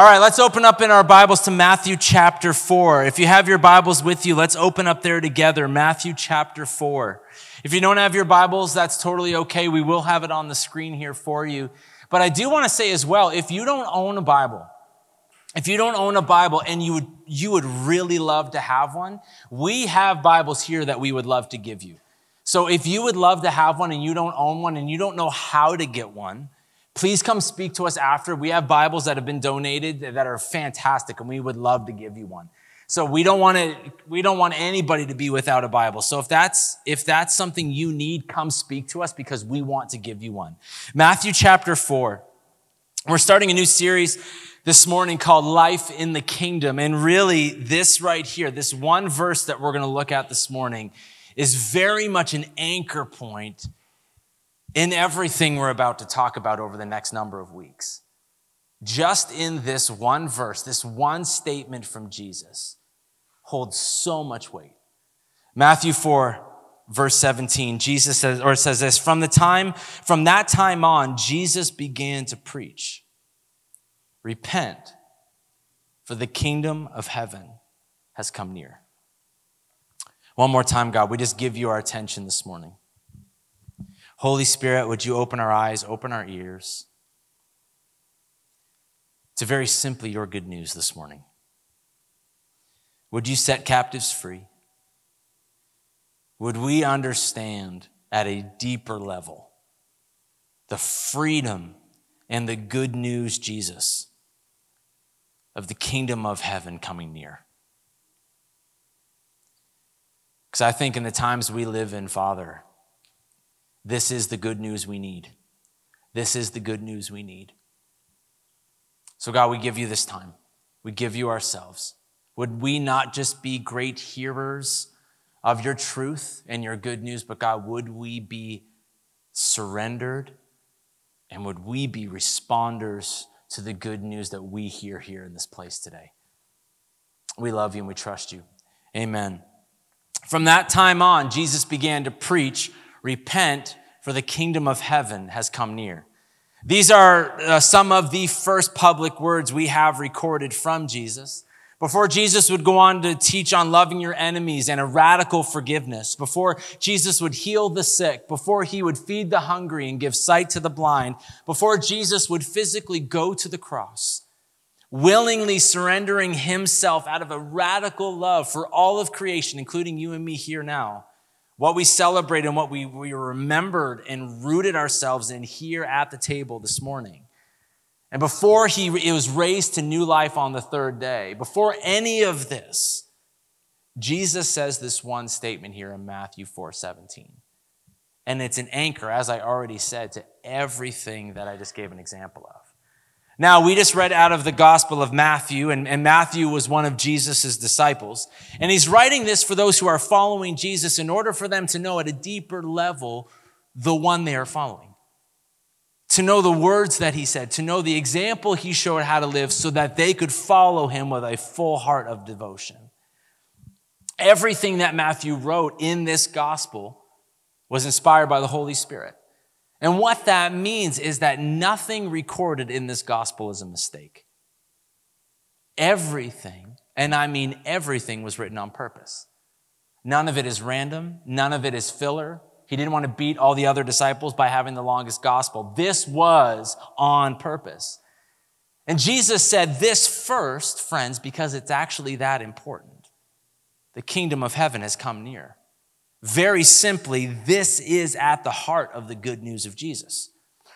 All right, let's open up in our Bibles to Matthew chapter 4. If you have your Bibles with you, let's open up there together. Matthew chapter 4. If you don't have your Bibles, that's totally okay. We will have it on the screen here for you. But I do want to say as well, if you don't own a Bible, if you don't own a Bible and you would, you would really love to have one, we have Bibles here that we would love to give you. So if you would love to have one and you don't own one and you don't know how to get one, Please come speak to us after. We have Bibles that have been donated that are fantastic, and we would love to give you one. So we don't want to, we don't want anybody to be without a Bible. So if that's, if that's something you need, come speak to us because we want to give you one. Matthew chapter four. We're starting a new series this morning called Life in the Kingdom. And really, this right here, this one verse that we're going to look at this morning is very much an anchor point in everything we're about to talk about over the next number of weeks. Just in this one verse, this one statement from Jesus holds so much weight. Matthew 4, verse 17, Jesus says, or it says this, from the time, from that time on, Jesus began to preach, repent, for the kingdom of heaven has come near. One more time, God, we just give you our attention this morning. Holy Spirit, would you open our eyes, open our ears to very simply your good news this morning? Would you set captives free? Would we understand at a deeper level the freedom and the good news, Jesus, of the kingdom of heaven coming near? Because I think in the times we live in, Father, this is the good news we need. This is the good news we need. So, God, we give you this time. We give you ourselves. Would we not just be great hearers of your truth and your good news, but God, would we be surrendered and would we be responders to the good news that we hear here in this place today? We love you and we trust you. Amen. From that time on, Jesus began to preach Repent, for the kingdom of heaven has come near. These are uh, some of the first public words we have recorded from Jesus. Before Jesus would go on to teach on loving your enemies and a radical forgiveness, before Jesus would heal the sick, before he would feed the hungry and give sight to the blind, before Jesus would physically go to the cross, willingly surrendering himself out of a radical love for all of creation, including you and me here now, what we celebrate and what we, we remembered and rooted ourselves in here at the table this morning. And before he it was raised to new life on the third day, before any of this, Jesus says this one statement here in Matthew 4 17. And it's an anchor, as I already said, to everything that I just gave an example of. Now, we just read out of the Gospel of Matthew, and, and Matthew was one of Jesus' disciples. And he's writing this for those who are following Jesus in order for them to know at a deeper level the one they are following. To know the words that he said, to know the example he showed how to live so that they could follow him with a full heart of devotion. Everything that Matthew wrote in this gospel was inspired by the Holy Spirit. And what that means is that nothing recorded in this gospel is a mistake. Everything, and I mean everything, was written on purpose. None of it is random, none of it is filler. He didn't want to beat all the other disciples by having the longest gospel. This was on purpose. And Jesus said this first, friends, because it's actually that important. The kingdom of heaven has come near. Very simply, this is at the heart of the good news of Jesus.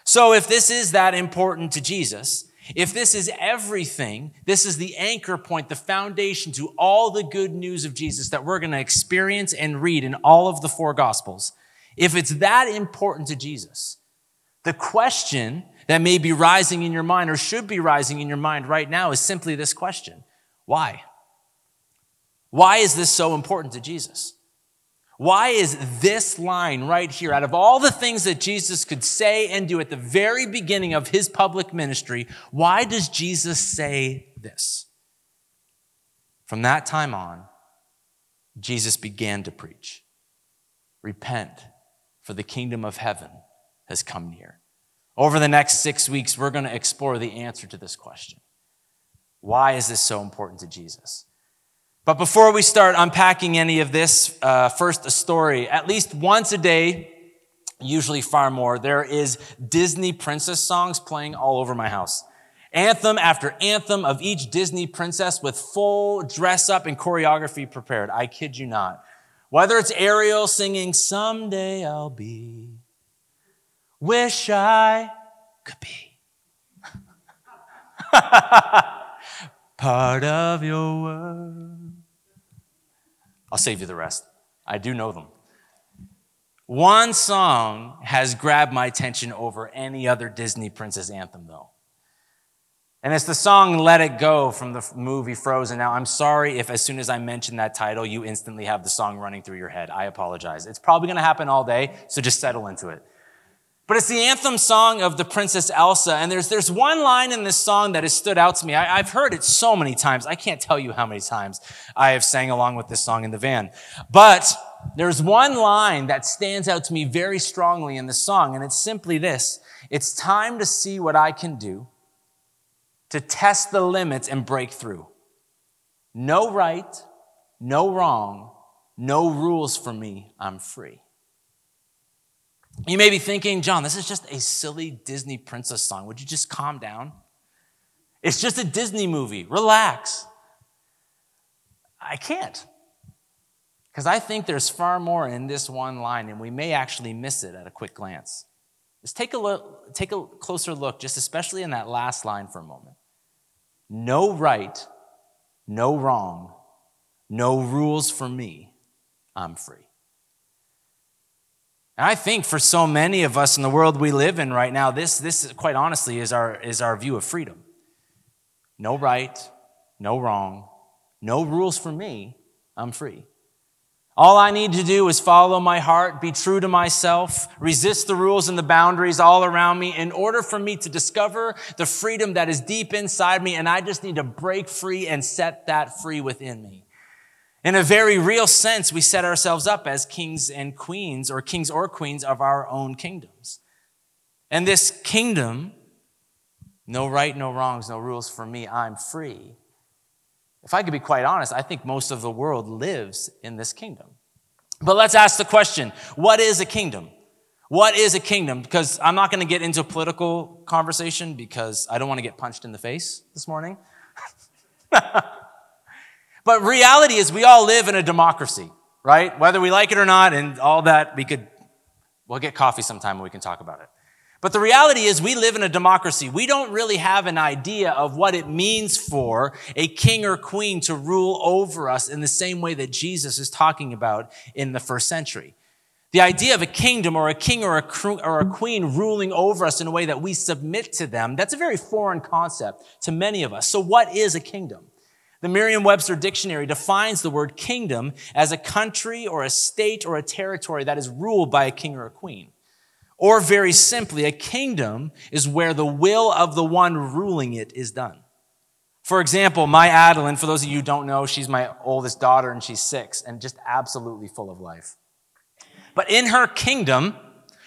So if this is that important to Jesus, if this is everything, this is the anchor point, the foundation to all the good news of Jesus that we're going to experience and read in all of the four gospels. If it's that important to Jesus, the question that may be rising in your mind or should be rising in your mind right now is simply this question. Why? Why is this so important to Jesus? Why is this line right here, out of all the things that Jesus could say and do at the very beginning of his public ministry, why does Jesus say this? From that time on, Jesus began to preach Repent, for the kingdom of heaven has come near. Over the next six weeks, we're going to explore the answer to this question. Why is this so important to Jesus? But before we start unpacking any of this, uh, first a story. At least once a day, usually far more, there is Disney princess songs playing all over my house. Anthem after anthem of each Disney princess with full dress up and choreography prepared. I kid you not. Whether it's Ariel singing, Someday I'll be, wish I could be. Part of your world. I'll save you the rest. I do know them. One song has grabbed my attention over any other Disney princess anthem, though. And it's the song Let It Go from the movie Frozen. Now, I'm sorry if as soon as I mention that title, you instantly have the song running through your head. I apologize. It's probably going to happen all day, so just settle into it. But it's the anthem song of the Princess Elsa. And there's, there's one line in this song that has stood out to me. I, I've heard it so many times. I can't tell you how many times I have sang along with this song in the van. But there's one line that stands out to me very strongly in the song, and it's simply this. It's time to see what I can do to test the limits and break through. No right, no wrong, no rules for me. I'm free. You may be thinking, John, this is just a silly Disney princess song. Would you just calm down? It's just a Disney movie. Relax. I can't. Because I think there's far more in this one line, and we may actually miss it at a quick glance. Just take a look, take a closer look, just especially in that last line for a moment. No right, no wrong, no rules for me. I'm free. And I think for so many of us in the world we live in right now, this, this quite honestly is our, is our view of freedom. No right, no wrong, no rules for me. I'm free. All I need to do is follow my heart, be true to myself, resist the rules and the boundaries all around me in order for me to discover the freedom that is deep inside me. And I just need to break free and set that free within me. In a very real sense, we set ourselves up as kings and queens or kings or queens of our own kingdoms. And this kingdom, no right, no wrongs, no rules for me, I'm free if I could be quite honest, I think most of the world lives in this kingdom. But let's ask the question what is a kingdom? What is a kingdom? Because I'm not going to get into a political conversation because I don't want to get punched in the face this morning. but reality is, we all live in a democracy, right? Whether we like it or not, and all that, we could, we'll get coffee sometime and we can talk about it. But the reality is, we live in a democracy. We don't really have an idea of what it means for a king or queen to rule over us in the same way that Jesus is talking about in the first century. The idea of a kingdom or a king or a, or a queen ruling over us in a way that we submit to them, that's a very foreign concept to many of us. So, what is a kingdom? The Merriam Webster Dictionary defines the word kingdom as a country or a state or a territory that is ruled by a king or a queen. Or very simply, a kingdom is where the will of the one ruling it is done. For example, my Adeline, for those of you who don't know, she's my oldest daughter and she's six and just absolutely full of life. But in her kingdom,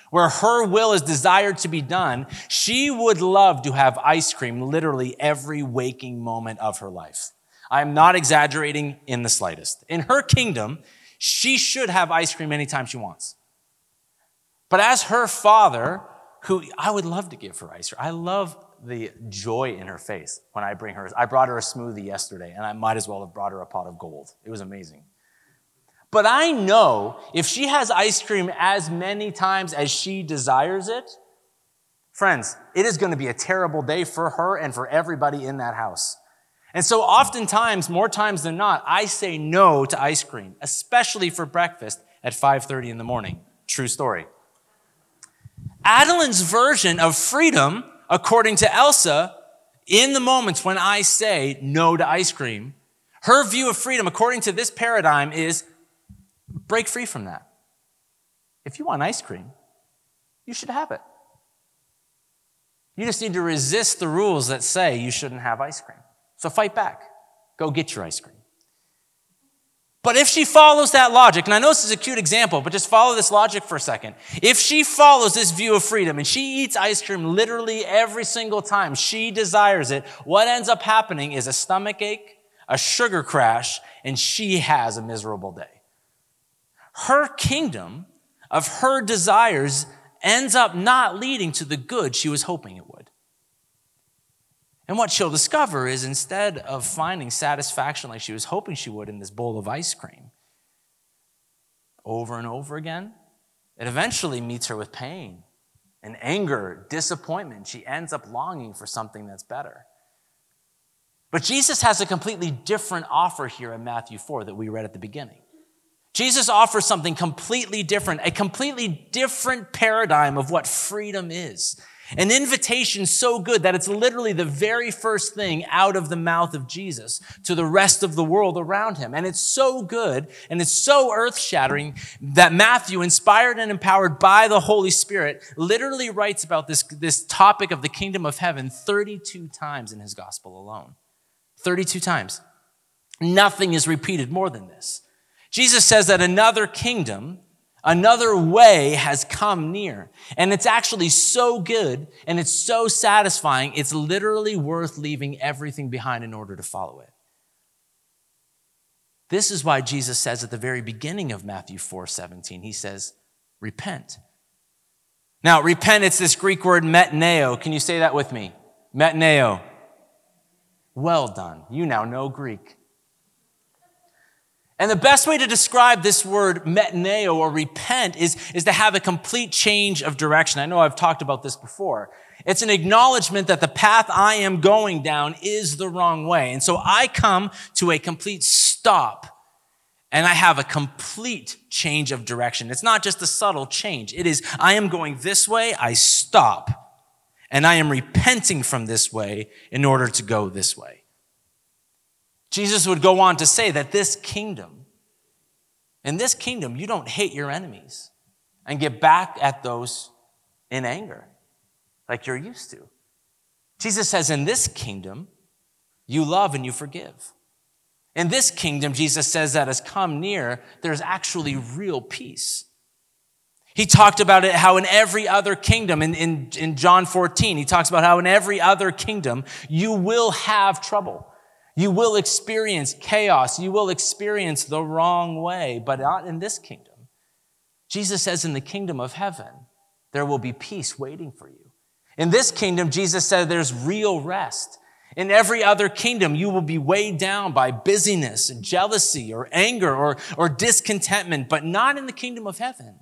where her will is desired to be done, she would love to have ice cream literally every waking moment of her life. I am not exaggerating in the slightest. In her kingdom, she should have ice cream anytime she wants. But as her father, who I would love to give her ice cream, I love the joy in her face when I bring her. I brought her a smoothie yesterday, and I might as well have brought her a pot of gold. It was amazing. But I know if she has ice cream as many times as she desires it, friends, it is going to be a terrible day for her and for everybody in that house. And so oftentimes, more times than not, I say no to ice cream, especially for breakfast at 5:30 in the morning. True story. Adeline's version of freedom, according to Elsa, in the moments when I say no to ice cream, her view of freedom, according to this paradigm, is break free from that. If you want ice cream, you should have it. You just need to resist the rules that say you shouldn't have ice cream. So fight back. Go get your ice cream. But if she follows that logic, and I know this is a cute example, but just follow this logic for a second. If she follows this view of freedom and she eats ice cream literally every single time she desires it, what ends up happening is a stomach ache, a sugar crash, and she has a miserable day. Her kingdom of her desires ends up not leading to the good she was hoping it would. And what she'll discover is instead of finding satisfaction like she was hoping she would in this bowl of ice cream, over and over again, it eventually meets her with pain and anger, disappointment. She ends up longing for something that's better. But Jesus has a completely different offer here in Matthew 4 that we read at the beginning. Jesus offers something completely different, a completely different paradigm of what freedom is. An invitation so good that it's literally the very first thing out of the mouth of Jesus to the rest of the world around him. And it's so good and it's so earth shattering that Matthew, inspired and empowered by the Holy Spirit, literally writes about this, this topic of the kingdom of heaven 32 times in his gospel alone. 32 times. Nothing is repeated more than this. Jesus says that another kingdom Another way has come near. And it's actually so good and it's so satisfying, it's literally worth leaving everything behind in order to follow it. This is why Jesus says at the very beginning of Matthew 4 17, he says, repent. Now, repent, it's this Greek word metanoeo. Can you say that with me? Metanoeo. Well done. You now know Greek. And the best way to describe this word metanoeo or repent is, is to have a complete change of direction. I know I've talked about this before. It's an acknowledgement that the path I am going down is the wrong way. And so I come to a complete stop and I have a complete change of direction. It's not just a subtle change. It is, I am going this way, I stop. And I am repenting from this way in order to go this way. Jesus would go on to say that this kingdom, in this kingdom, you don't hate your enemies and get back at those in anger like you're used to. Jesus says, in this kingdom, you love and you forgive. In this kingdom, Jesus says that has come near, there's actually real peace. He talked about it how in every other kingdom, in, in, in John 14, he talks about how in every other kingdom, you will have trouble. You will experience chaos. You will experience the wrong way, but not in this kingdom. Jesus says in the kingdom of heaven, there will be peace waiting for you. In this kingdom, Jesus said there's real rest. In every other kingdom, you will be weighed down by busyness and jealousy or anger or, or discontentment, but not in the kingdom of heaven.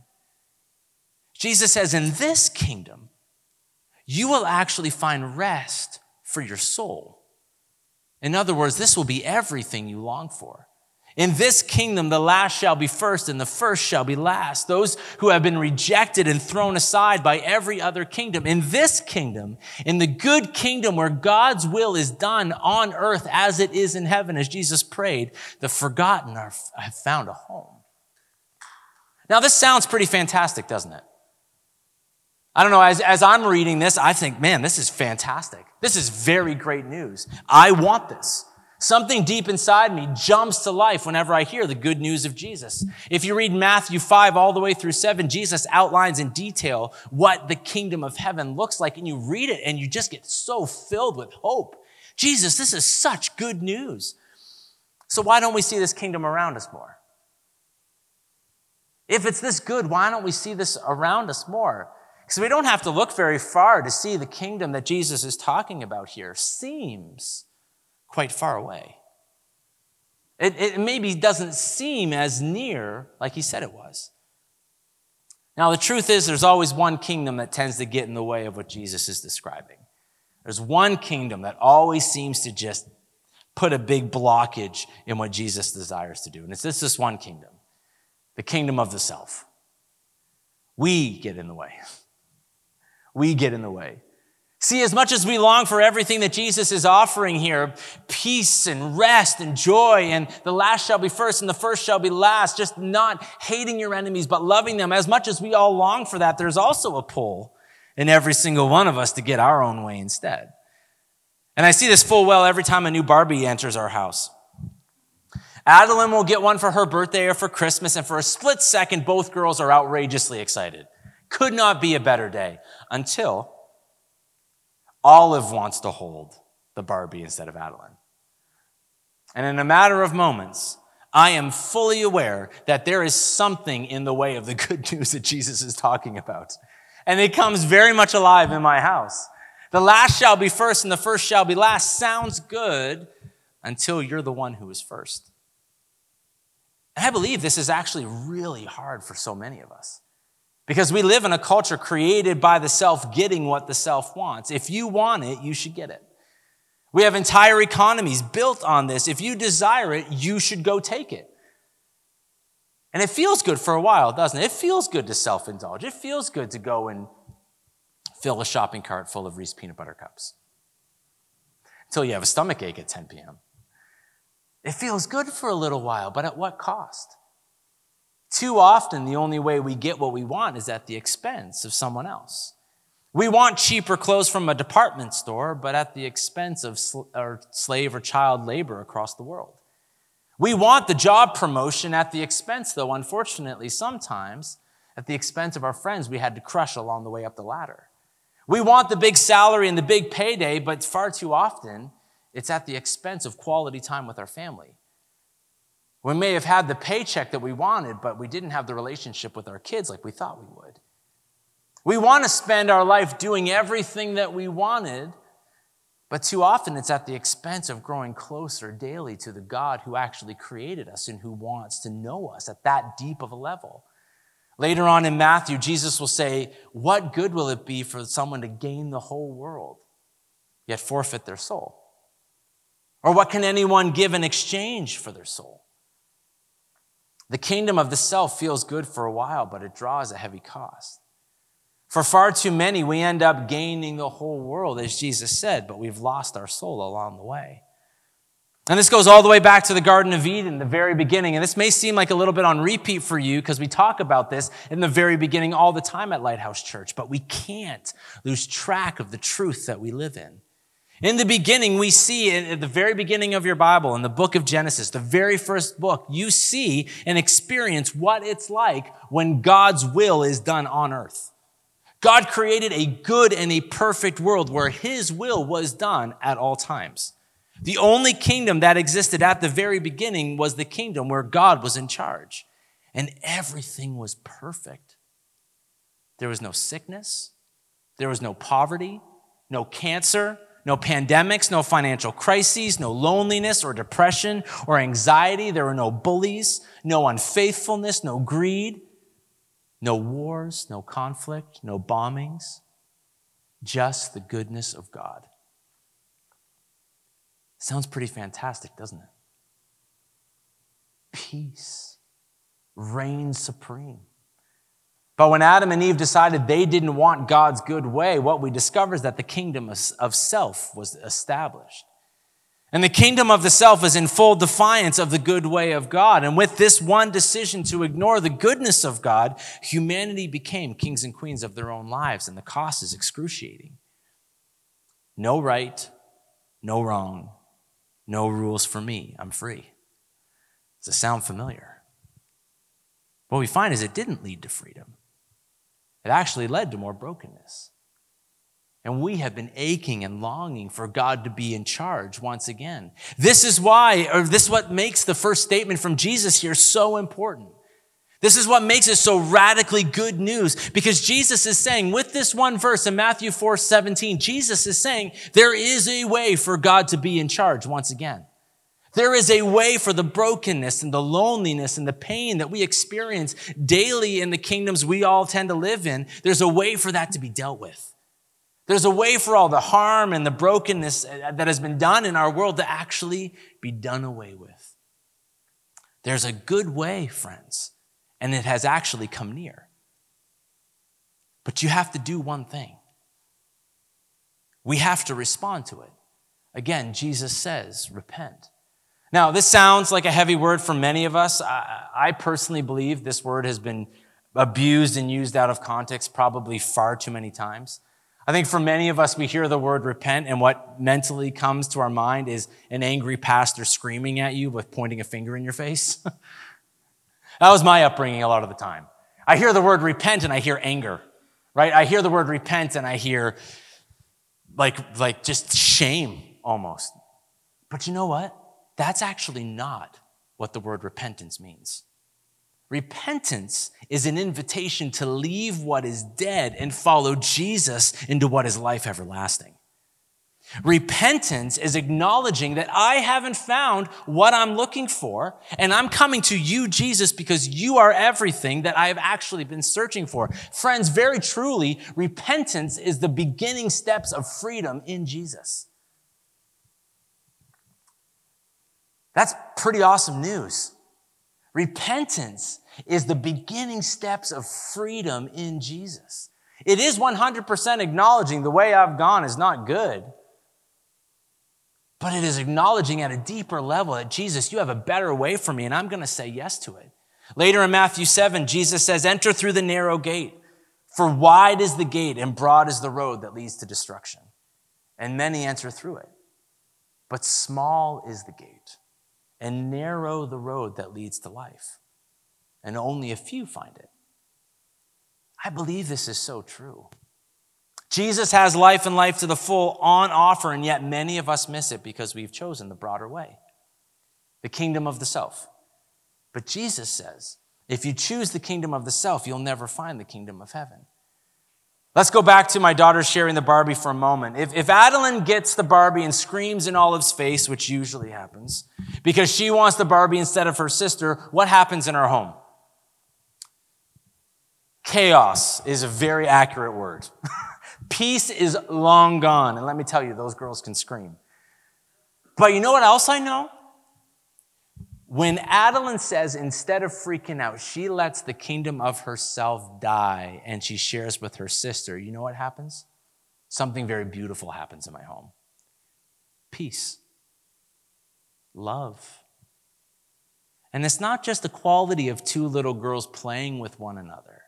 Jesus says, in this kingdom, you will actually find rest for your soul. In other words, this will be everything you long for. In this kingdom, the last shall be first and the first shall be last. Those who have been rejected and thrown aside by every other kingdom. In this kingdom, in the good kingdom where God's will is done on earth as it is in heaven, as Jesus prayed, the forgotten are, have found a home. Now, this sounds pretty fantastic, doesn't it? I don't know, as, as I'm reading this, I think, man, this is fantastic. This is very great news. I want this. Something deep inside me jumps to life whenever I hear the good news of Jesus. If you read Matthew 5 all the way through 7, Jesus outlines in detail what the kingdom of heaven looks like, and you read it and you just get so filled with hope. Jesus, this is such good news. So why don't we see this kingdom around us more? If it's this good, why don't we see this around us more? Because we don't have to look very far to see the kingdom that Jesus is talking about here seems quite far away. It, it maybe doesn't seem as near like he said it was. Now, the truth is, there's always one kingdom that tends to get in the way of what Jesus is describing. There's one kingdom that always seems to just put a big blockage in what Jesus desires to do. And it's this, this one kingdom the kingdom of the self. We get in the way we get in the way. See, as much as we long for everything that Jesus is offering here, peace and rest and joy, and the last shall be first and the first shall be last, just not hating your enemies, but loving them, as much as we all long for that, there's also a pull in every single one of us to get our own way instead. And I see this full well every time a new Barbie enters our house. Adeline will get one for her birthday or for Christmas, and for a split second, both girls are outrageously excited. Could not be a better day until Olive wants to hold the Barbie instead of Adeline. And in a matter of moments, I am fully aware that there is something in the way of the good news that Jesus is talking about. And it comes very much alive in my house. The last shall be first and the first shall be last sounds good until you're the one who is first. And I believe this is actually really hard for so many of us because we live in a culture created by the self getting what the self wants. If you want it, you should get it. We have entire economies built on this. If you desire it, you should go take it. And it feels good for a while, doesn't it? It feels good to self indulge. It feels good to go and fill a shopping cart full of Reese peanut butter cups until you have a stomach ache at 10 p.m. It feels good for a little while, but at what cost? Too often, the only way we get what we want is at the expense of someone else. We want cheaper clothes from a department store, but at the expense of sl- or slave or child labor across the world. We want the job promotion at the expense, though, unfortunately, sometimes at the expense of our friends we had to crush along the way up the ladder. We want the big salary and the big payday, but far too often, it's at the expense of quality time with our family. We may have had the paycheck that we wanted, but we didn't have the relationship with our kids like we thought we would. We want to spend our life doing everything that we wanted, but too often it's at the expense of growing closer daily to the God who actually created us and who wants to know us at that deep of a level. Later on in Matthew, Jesus will say, What good will it be for someone to gain the whole world, yet forfeit their soul? Or what can anyone give in exchange for their soul? The kingdom of the self feels good for a while, but it draws a heavy cost. For far too many, we end up gaining the whole world, as Jesus said, but we've lost our soul along the way. And this goes all the way back to the Garden of Eden, the very beginning. And this may seem like a little bit on repeat for you because we talk about this in the very beginning all the time at Lighthouse Church, but we can't lose track of the truth that we live in. In the beginning, we see at the very beginning of your Bible, in the book of Genesis, the very first book, you see and experience what it's like when God's will is done on earth. God created a good and a perfect world where his will was done at all times. The only kingdom that existed at the very beginning was the kingdom where God was in charge, and everything was perfect. There was no sickness, there was no poverty, no cancer, no pandemics, no financial crises, no loneliness or depression or anxiety. There were no bullies, no unfaithfulness, no greed, no wars, no conflict, no bombings, just the goodness of God. Sounds pretty fantastic, doesn't it? Peace reigns supreme. But when Adam and Eve decided they didn't want God's good way, what we discover is that the kingdom of self was established. And the kingdom of the self is in full defiance of the good way of God. And with this one decision to ignore the goodness of God, humanity became kings and queens of their own lives, and the cost is excruciating. No right, no wrong, no rules for me. I'm free. Does it sound familiar? What we find is it didn't lead to freedom. It actually led to more brokenness. And we have been aching and longing for God to be in charge once again. This is why, or this is what makes the first statement from Jesus here so important. This is what makes it so radically good news because Jesus is saying with this one verse in Matthew 4 17, Jesus is saying there is a way for God to be in charge once again. There is a way for the brokenness and the loneliness and the pain that we experience daily in the kingdoms we all tend to live in. There's a way for that to be dealt with. There's a way for all the harm and the brokenness uh, that has been done in our world to actually be done away with. There's a good way, friends, and it has actually come near. But you have to do one thing. We have to respond to it. Again, Jesus says, repent. Now, this sounds like a heavy word for many of us. I, personally believe this word has been abused and used out of context probably far too many times. I think for many of us, we hear the word repent, and what mentally comes to our mind is an angry pastor screaming at you with pointing a finger in your face. that was my upbringing a lot of the time. I hear the word repent and I hear anger, right? I hear the word repent and I hear like, like just shame almost. But you know what? That's actually not what the word repentance means. Repentance is an invitation to leave what is dead and follow Jesus into what is life everlasting. Repentance is acknowledging that I haven't found what I'm looking for, and I'm coming to you, Jesus, because you are everything that I have actually been searching for. Friends, very truly, repentance is the beginning steps of freedom in Jesus. That's pretty awesome news. Repentance is the beginning steps of freedom in Jesus. It is 100% acknowledging the way I've gone is not good, but it is acknowledging at a deeper level that Jesus, you have a better way for me, and I'm going to say yes to it. Later in Matthew 7, Jesus says, Enter through the narrow gate, for wide is the gate and broad is the road that leads to destruction, and many enter through it. But small is the gate and narrow the road that leads to life, and only a few find it. I believe this is so true. Jesus has life and life to the full on offer, and yet many of us miss it because we've chosen the broader way the kingdom of the self. But Jesus says, if you choose the kingdom of the self, you'll never find the kingdom of heaven. Let's go back to my daughter sharing the Barbie for a moment. If, if Adeline gets the Barbie and screams in Olive's face, which usually happens, because she wants the Barbie instead of her sister, what happens in our home? Chaos is a very accurate word. Peace is long gone. And let me tell you, those girls can scream. But you know what else I know? When Adeline says, instead of freaking out, she lets the kingdom of herself die and she shares with her sister, you know what happens? Something very beautiful happens in my home peace, love. And it's not just the quality of two little girls playing with one another,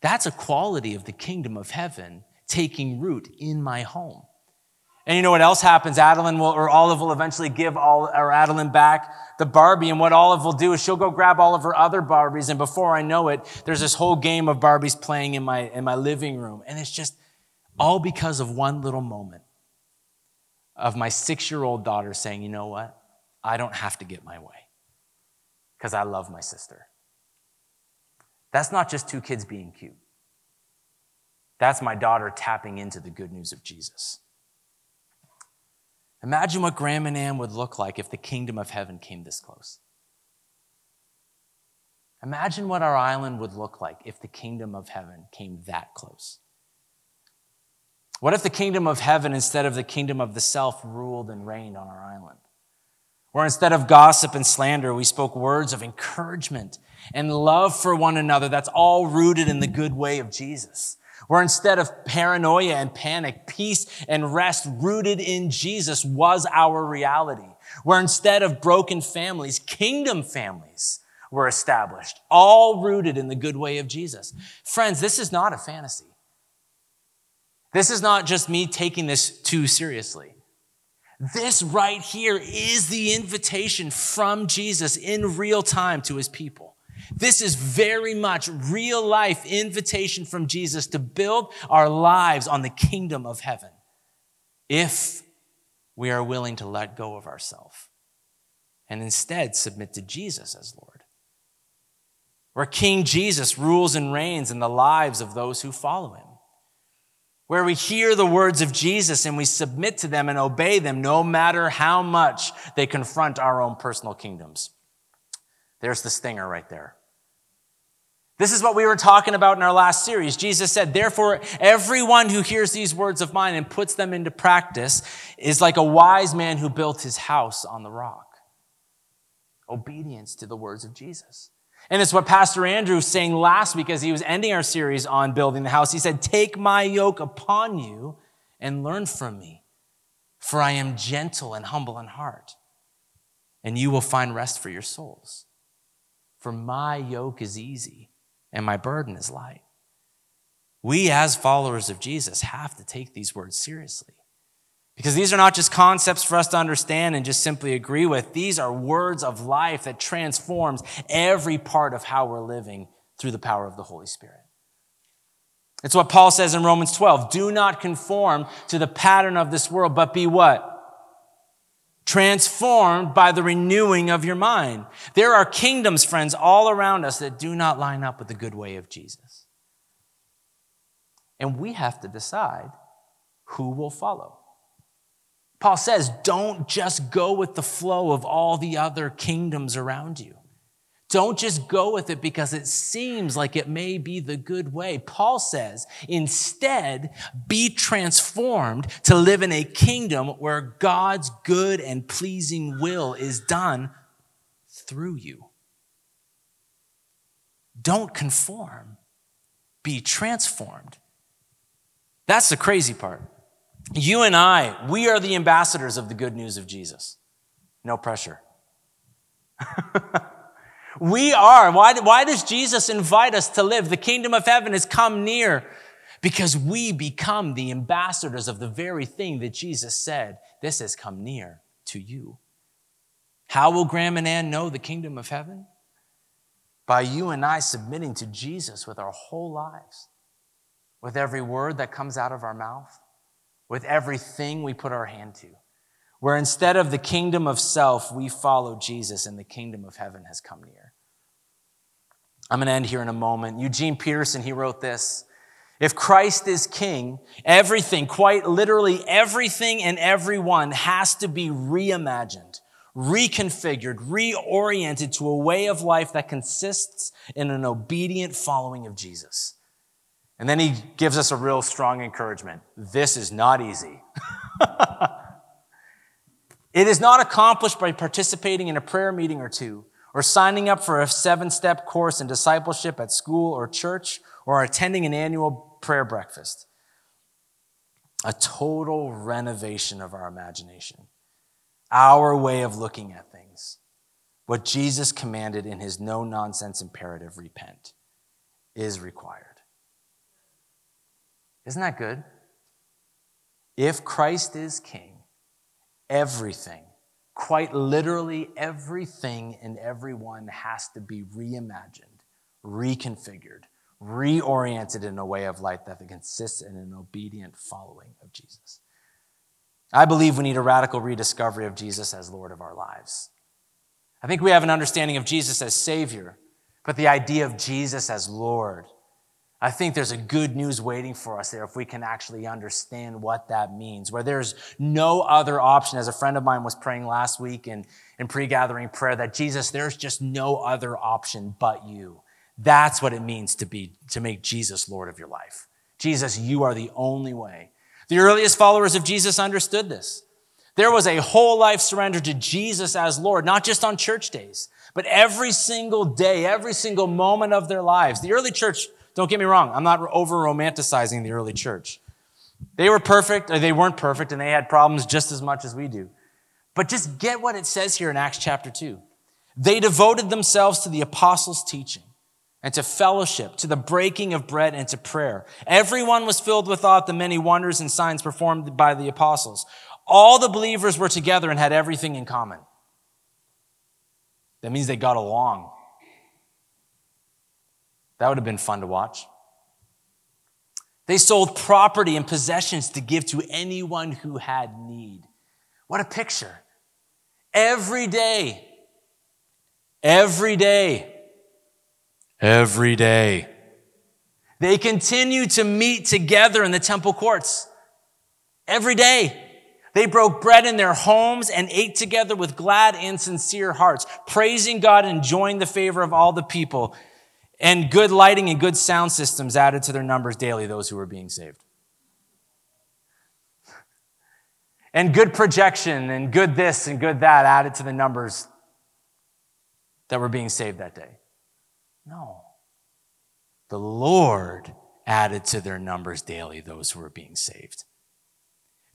that's a quality of the kingdom of heaven taking root in my home. And you know what else happens? Adeline will, or Olive will eventually give all, or Adeline back the Barbie. And what Olive will do is she'll go grab all of her other Barbies. And before I know it, there's this whole game of Barbies playing in my, in my living room. And it's just all because of one little moment of my six year old daughter saying, you know what? I don't have to get my way because I love my sister. That's not just two kids being cute. That's my daughter tapping into the good news of Jesus. Imagine what Grand Manan would look like if the kingdom of heaven came this close. Imagine what our island would look like if the kingdom of heaven came that close. What if the kingdom of heaven, instead of the kingdom of the self, ruled and reigned on our island? Where instead of gossip and slander, we spoke words of encouragement and love for one another that's all rooted in the good way of Jesus. Where instead of paranoia and panic, peace and rest rooted in Jesus was our reality. Where instead of broken families, kingdom families were established, all rooted in the good way of Jesus. Friends, this is not a fantasy. This is not just me taking this too seriously. This right here is the invitation from Jesus in real time to his people. This is very much real life invitation from Jesus to build our lives on the kingdom of heaven if we are willing to let go of ourselves and instead submit to Jesus as Lord. Where King Jesus rules and reigns in the lives of those who follow him. Where we hear the words of Jesus and we submit to them and obey them no matter how much they confront our own personal kingdoms. There's the stinger right there. This is what we were talking about in our last series. Jesus said, Therefore, everyone who hears these words of mine and puts them into practice is like a wise man who built his house on the rock. Obedience to the words of Jesus. And it's what Pastor Andrew was saying last week as he was ending our series on building the house. He said, Take my yoke upon you and learn from me, for I am gentle and humble in heart, and you will find rest for your souls. For my yoke is easy and my burden is light. We, as followers of Jesus, have to take these words seriously. Because these are not just concepts for us to understand and just simply agree with. These are words of life that transforms every part of how we're living through the power of the Holy Spirit. It's what Paul says in Romans 12. Do not conform to the pattern of this world, but be what? Transformed by the renewing of your mind. There are kingdoms, friends, all around us that do not line up with the good way of Jesus. And we have to decide who will follow. Paul says, don't just go with the flow of all the other kingdoms around you. Don't just go with it because it seems like it may be the good way. Paul says, instead, be transformed to live in a kingdom where God's good and pleasing will is done through you. Don't conform, be transformed. That's the crazy part. You and I, we are the ambassadors of the good news of Jesus. No pressure. We are. Why, why does Jesus invite us to live? The kingdom of heaven has come near because we become the ambassadors of the very thing that Jesus said, this has come near to you. How will Grand Manan know the kingdom of heaven? By you and I submitting to Jesus with our whole lives, with every word that comes out of our mouth, with everything we put our hand to where instead of the kingdom of self, we follow Jesus and the kingdom of heaven has come near. I'm going to end here in a moment. Eugene Peterson, he wrote this. If Christ is king, everything, quite literally everything and everyone has to be reimagined, reconfigured, reoriented to a way of life that consists in an obedient following of Jesus. And then he gives us a real strong encouragement. This is not easy. It is not accomplished by participating in a prayer meeting or two, or signing up for a seven step course in discipleship at school or church, or attending an annual prayer breakfast. A total renovation of our imagination, our way of looking at things. What Jesus commanded in his no nonsense imperative, repent, is required. Isn't that good? If Christ is king, everything, quite literally everything and everyone has to be reimagined, reconfigured, reoriented in a way of life that consists in an obedient following of Jesus. I believe we need a radical rediscovery of Jesus as Lord of our lives. I think we have an understanding of Jesus as Savior, but the idea of Jesus as Lord I think there's a good news waiting for us there if we can actually understand what that means, where there's no other option. As a friend of mine was praying last week in, in pre gathering prayer, that Jesus, there's just no other option but you. That's what it means to be, to make Jesus Lord of your life. Jesus, you are the only way. The earliest followers of Jesus understood this. There was a whole life surrender to Jesus as Lord, not just on church days, but every single day, every single moment of their lives. The early church don't get me wrong, I'm not over romanticizing the early church. They were perfect, or they weren't perfect, and they had problems just as much as we do. But just get what it says here in Acts chapter 2. They devoted themselves to the apostles' teaching and to fellowship, to the breaking of bread and to prayer. Everyone was filled with awe at the many wonders and signs performed by the apostles. All the believers were together and had everything in common. That means they got along. That would have been fun to watch. They sold property and possessions to give to anyone who had need. What a picture. Every day, every day, every day. They continue to meet together in the temple courts. Every day. They broke bread in their homes and ate together with glad and sincere hearts, praising God and enjoying the favor of all the people and good lighting and good sound systems added to their numbers daily, those who were being saved. And good projection and good this and good that added to the numbers that were being saved that day. No. The Lord added to their numbers daily those who were being saved.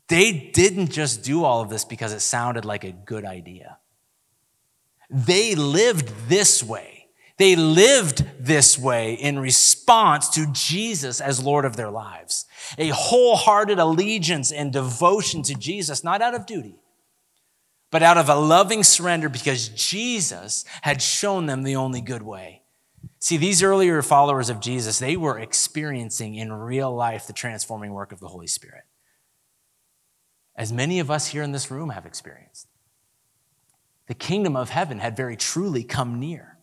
They didn't just do all of this because it sounded like a good idea. They lived this way They lived this way in response to Jesus as Lord of their lives. A wholehearted allegiance and devotion to Jesus, not out of duty, but out of a loving surrender because Jesus had shown them the only good way. See, these earlier followers of Jesus, they were experiencing in real life the transforming work of the Holy Spirit, as many of us here in this room have experienced. The kingdom of heaven had very truly come near.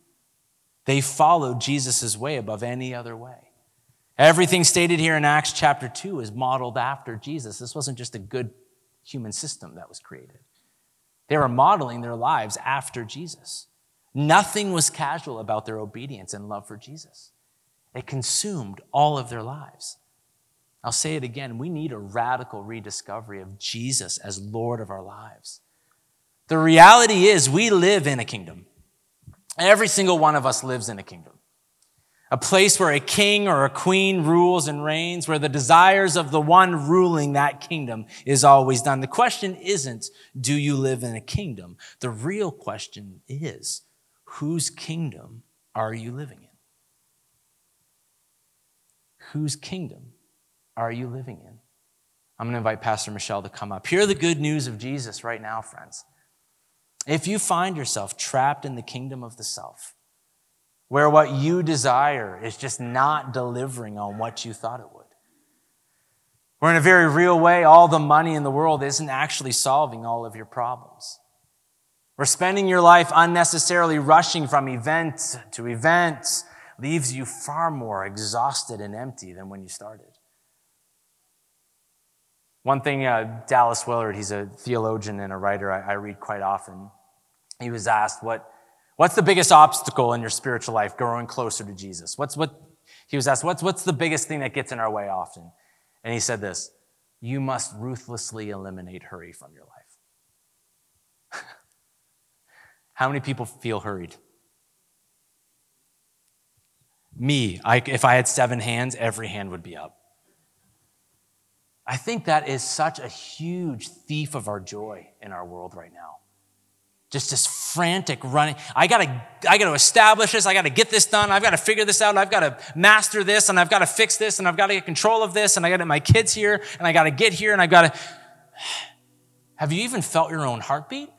They followed Jesus' way above any other way. Everything stated here in Acts chapter 2 is modeled after Jesus. This wasn't just a good human system that was created. They were modeling their lives after Jesus. Nothing was casual about their obedience and love for Jesus. It consumed all of their lives. I'll say it again we need a radical rediscovery of Jesus as Lord of our lives. The reality is, we live in a kingdom. Every single one of us lives in a kingdom. A place where a king or a queen rules and reigns, where the desires of the one ruling that kingdom is always done. The question isn't, do you live in a kingdom? The real question is, whose kingdom are you living in? Whose kingdom are you living in? I'm going to invite Pastor Michelle to come up. Hear the good news of Jesus right now, friends. If you find yourself trapped in the kingdom of the self, where what you desire is just not delivering on what you thought it would, where in a very real way, all the money in the world isn't actually solving all of your problems. Where spending your life unnecessarily rushing from event to event leaves you far more exhausted and empty than when you started. One thing, uh, Dallas Willard, he's a theologian and a writer I, I read quite often. He was asked, what, What's the biggest obstacle in your spiritual life growing closer to Jesus? What's what he was asked, what's, what's the biggest thing that gets in our way often? And he said this You must ruthlessly eliminate hurry from your life. How many people feel hurried? Me, I, if I had seven hands, every hand would be up. I think that is such a huge thief of our joy in our world right now. Just this frantic running. I gotta, I gotta establish this. I gotta get this done. I've gotta figure this out. I've gotta master this and I've gotta fix this and I've gotta get control of this and I gotta my kids here and I gotta get here and I've gotta. Have you even felt your own heartbeat?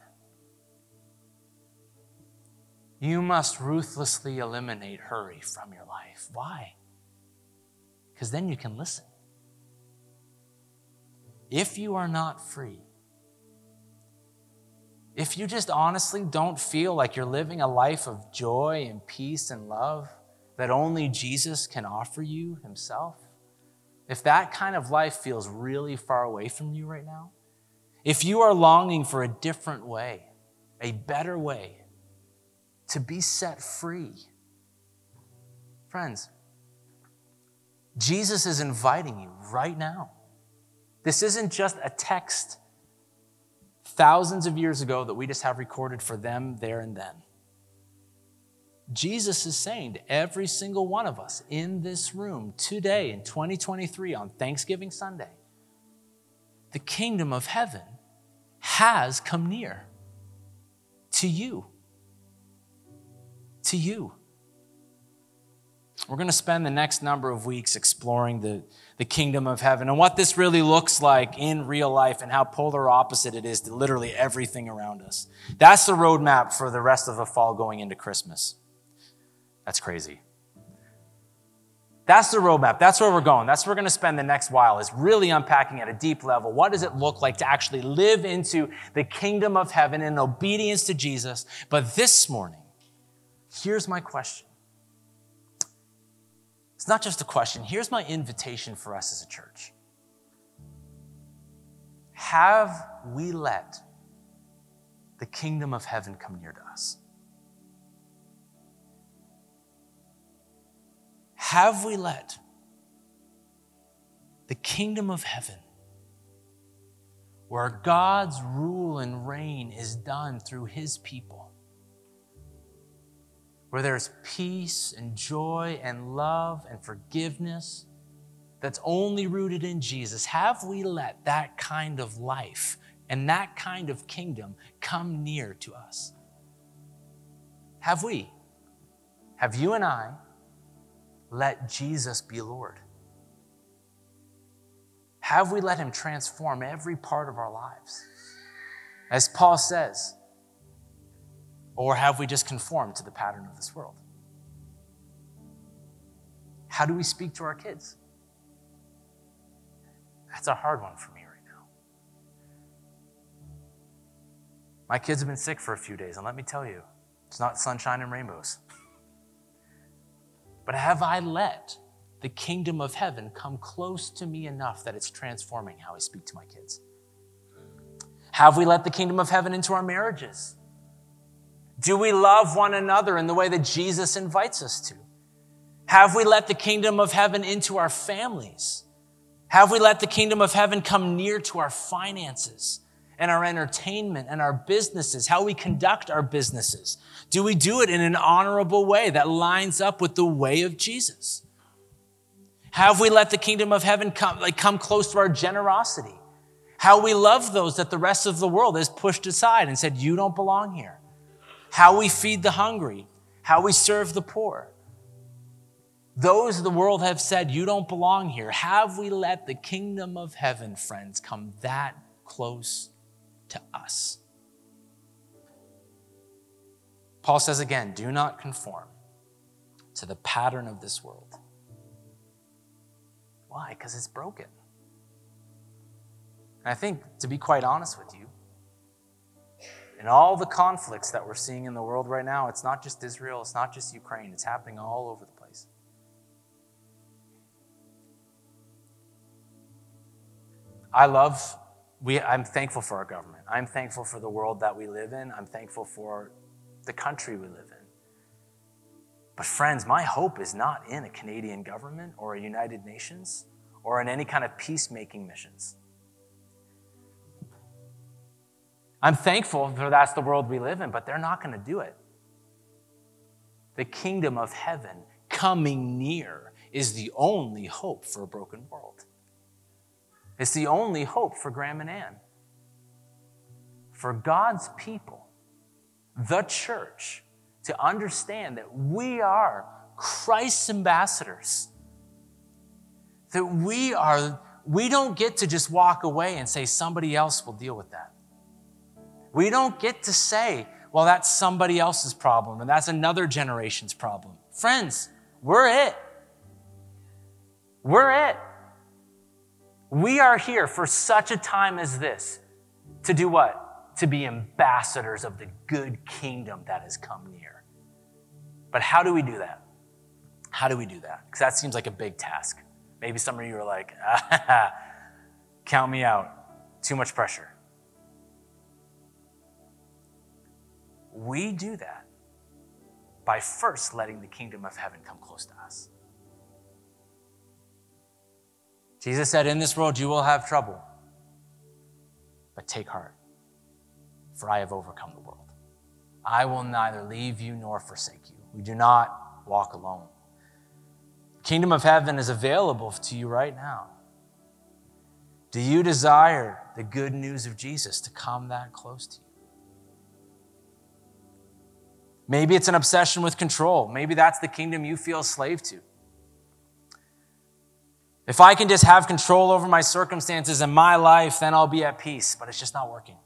You must ruthlessly eliminate hurry from your life. Why? Because then you can listen. If you are not free, if you just honestly don't feel like you're living a life of joy and peace and love that only Jesus can offer you himself, if that kind of life feels really far away from you right now, if you are longing for a different way, a better way, to be set free. Friends, Jesus is inviting you right now. This isn't just a text thousands of years ago that we just have recorded for them there and then. Jesus is saying to every single one of us in this room today in 2023 on Thanksgiving Sunday, the kingdom of heaven has come near to you to you. We're going to spend the next number of weeks exploring the, the kingdom of heaven and what this really looks like in real life and how polar opposite it is to literally everything around us. That's the roadmap for the rest of the fall going into Christmas. That's crazy. That's the roadmap. That's where we're going. That's where we're going to spend the next while is really unpacking at a deep level. What does it look like to actually live into the kingdom of heaven in obedience to Jesus? But this morning, Here's my question. It's not just a question. Here's my invitation for us as a church. Have we let the kingdom of heaven come near to us? Have we let the kingdom of heaven, where God's rule and reign is done through his people, where there's peace and joy and love and forgiveness that's only rooted in Jesus, have we let that kind of life and that kind of kingdom come near to us? Have we? Have you and I let Jesus be Lord? Have we let him transform every part of our lives? As Paul says, or have we just conformed to the pattern of this world? How do we speak to our kids? That's a hard one for me right now. My kids have been sick for a few days, and let me tell you, it's not sunshine and rainbows. But have I let the kingdom of heaven come close to me enough that it's transforming how I speak to my kids? Have we let the kingdom of heaven into our marriages? Do we love one another in the way that Jesus invites us to? Have we let the kingdom of heaven into our families? Have we let the kingdom of heaven come near to our finances and our entertainment and our businesses, how we conduct our businesses? Do we do it in an honorable way that lines up with the way of Jesus? Have we let the kingdom of heaven come, like, come close to our generosity? How we love those that the rest of the world has pushed aside and said, You don't belong here. How we feed the hungry, how we serve the poor. Those the world have said, You don't belong here. Have we let the kingdom of heaven, friends, come that close to us? Paul says again, Do not conform to the pattern of this world. Why? Because it's broken. And I think, to be quite honest with you, in all the conflicts that we're seeing in the world right now, it's not just Israel, it's not just Ukraine, it's happening all over the place. I love, we, I'm thankful for our government. I'm thankful for the world that we live in. I'm thankful for the country we live in. But, friends, my hope is not in a Canadian government or a United Nations or in any kind of peacemaking missions. I'm thankful for that's the world we live in, but they're not going to do it. The kingdom of heaven coming near is the only hope for a broken world. It's the only hope for Grand Manan. For God's people, the church, to understand that we are Christ's ambassadors. That we are, we don't get to just walk away and say somebody else will deal with that. We don't get to say, well, that's somebody else's problem and that's another generation's problem. Friends, we're it. We're it. We are here for such a time as this to do what? To be ambassadors of the good kingdom that has come near. But how do we do that? How do we do that? Because that seems like a big task. Maybe some of you are like, ah, count me out. Too much pressure. We do that by first letting the kingdom of heaven come close to us. Jesus said, In this world you will have trouble, but take heart, for I have overcome the world. I will neither leave you nor forsake you. We do not walk alone. The kingdom of heaven is available to you right now. Do you desire the good news of Jesus to come that close to you? Maybe it's an obsession with control. Maybe that's the kingdom you feel slave to. If I can just have control over my circumstances and my life, then I'll be at peace, but it's just not working.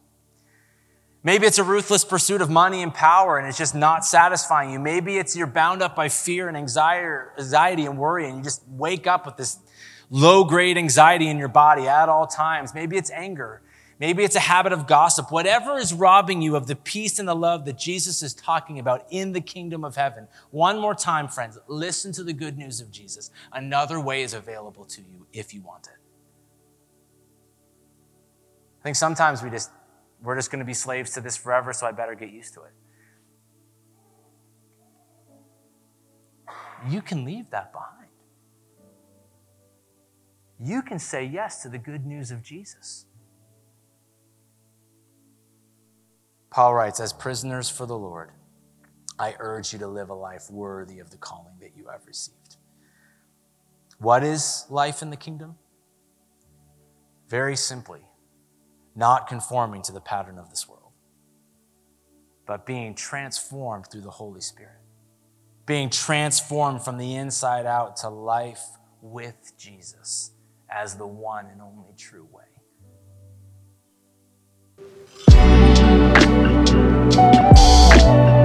Maybe it's a ruthless pursuit of money and power and it's just not satisfying you. Maybe it's you're bound up by fear and anxiety and worry and you just wake up with this low grade anxiety in your body at all times. Maybe it's anger. Maybe it's a habit of gossip. Whatever is robbing you of the peace and the love that Jesus is talking about in the kingdom of heaven. One more time, friends, listen to the good news of Jesus. Another way is available to you if you want it. I think sometimes we just we're just going to be slaves to this forever, so I better get used to it. You can leave that behind. You can say yes to the good news of Jesus. Paul writes, As prisoners for the Lord, I urge you to live a life worthy of the calling that you have received. What is life in the kingdom? Very simply, not conforming to the pattern of this world, but being transformed through the Holy Spirit, being transformed from the inside out to life with Jesus as the one and only true way. Bye.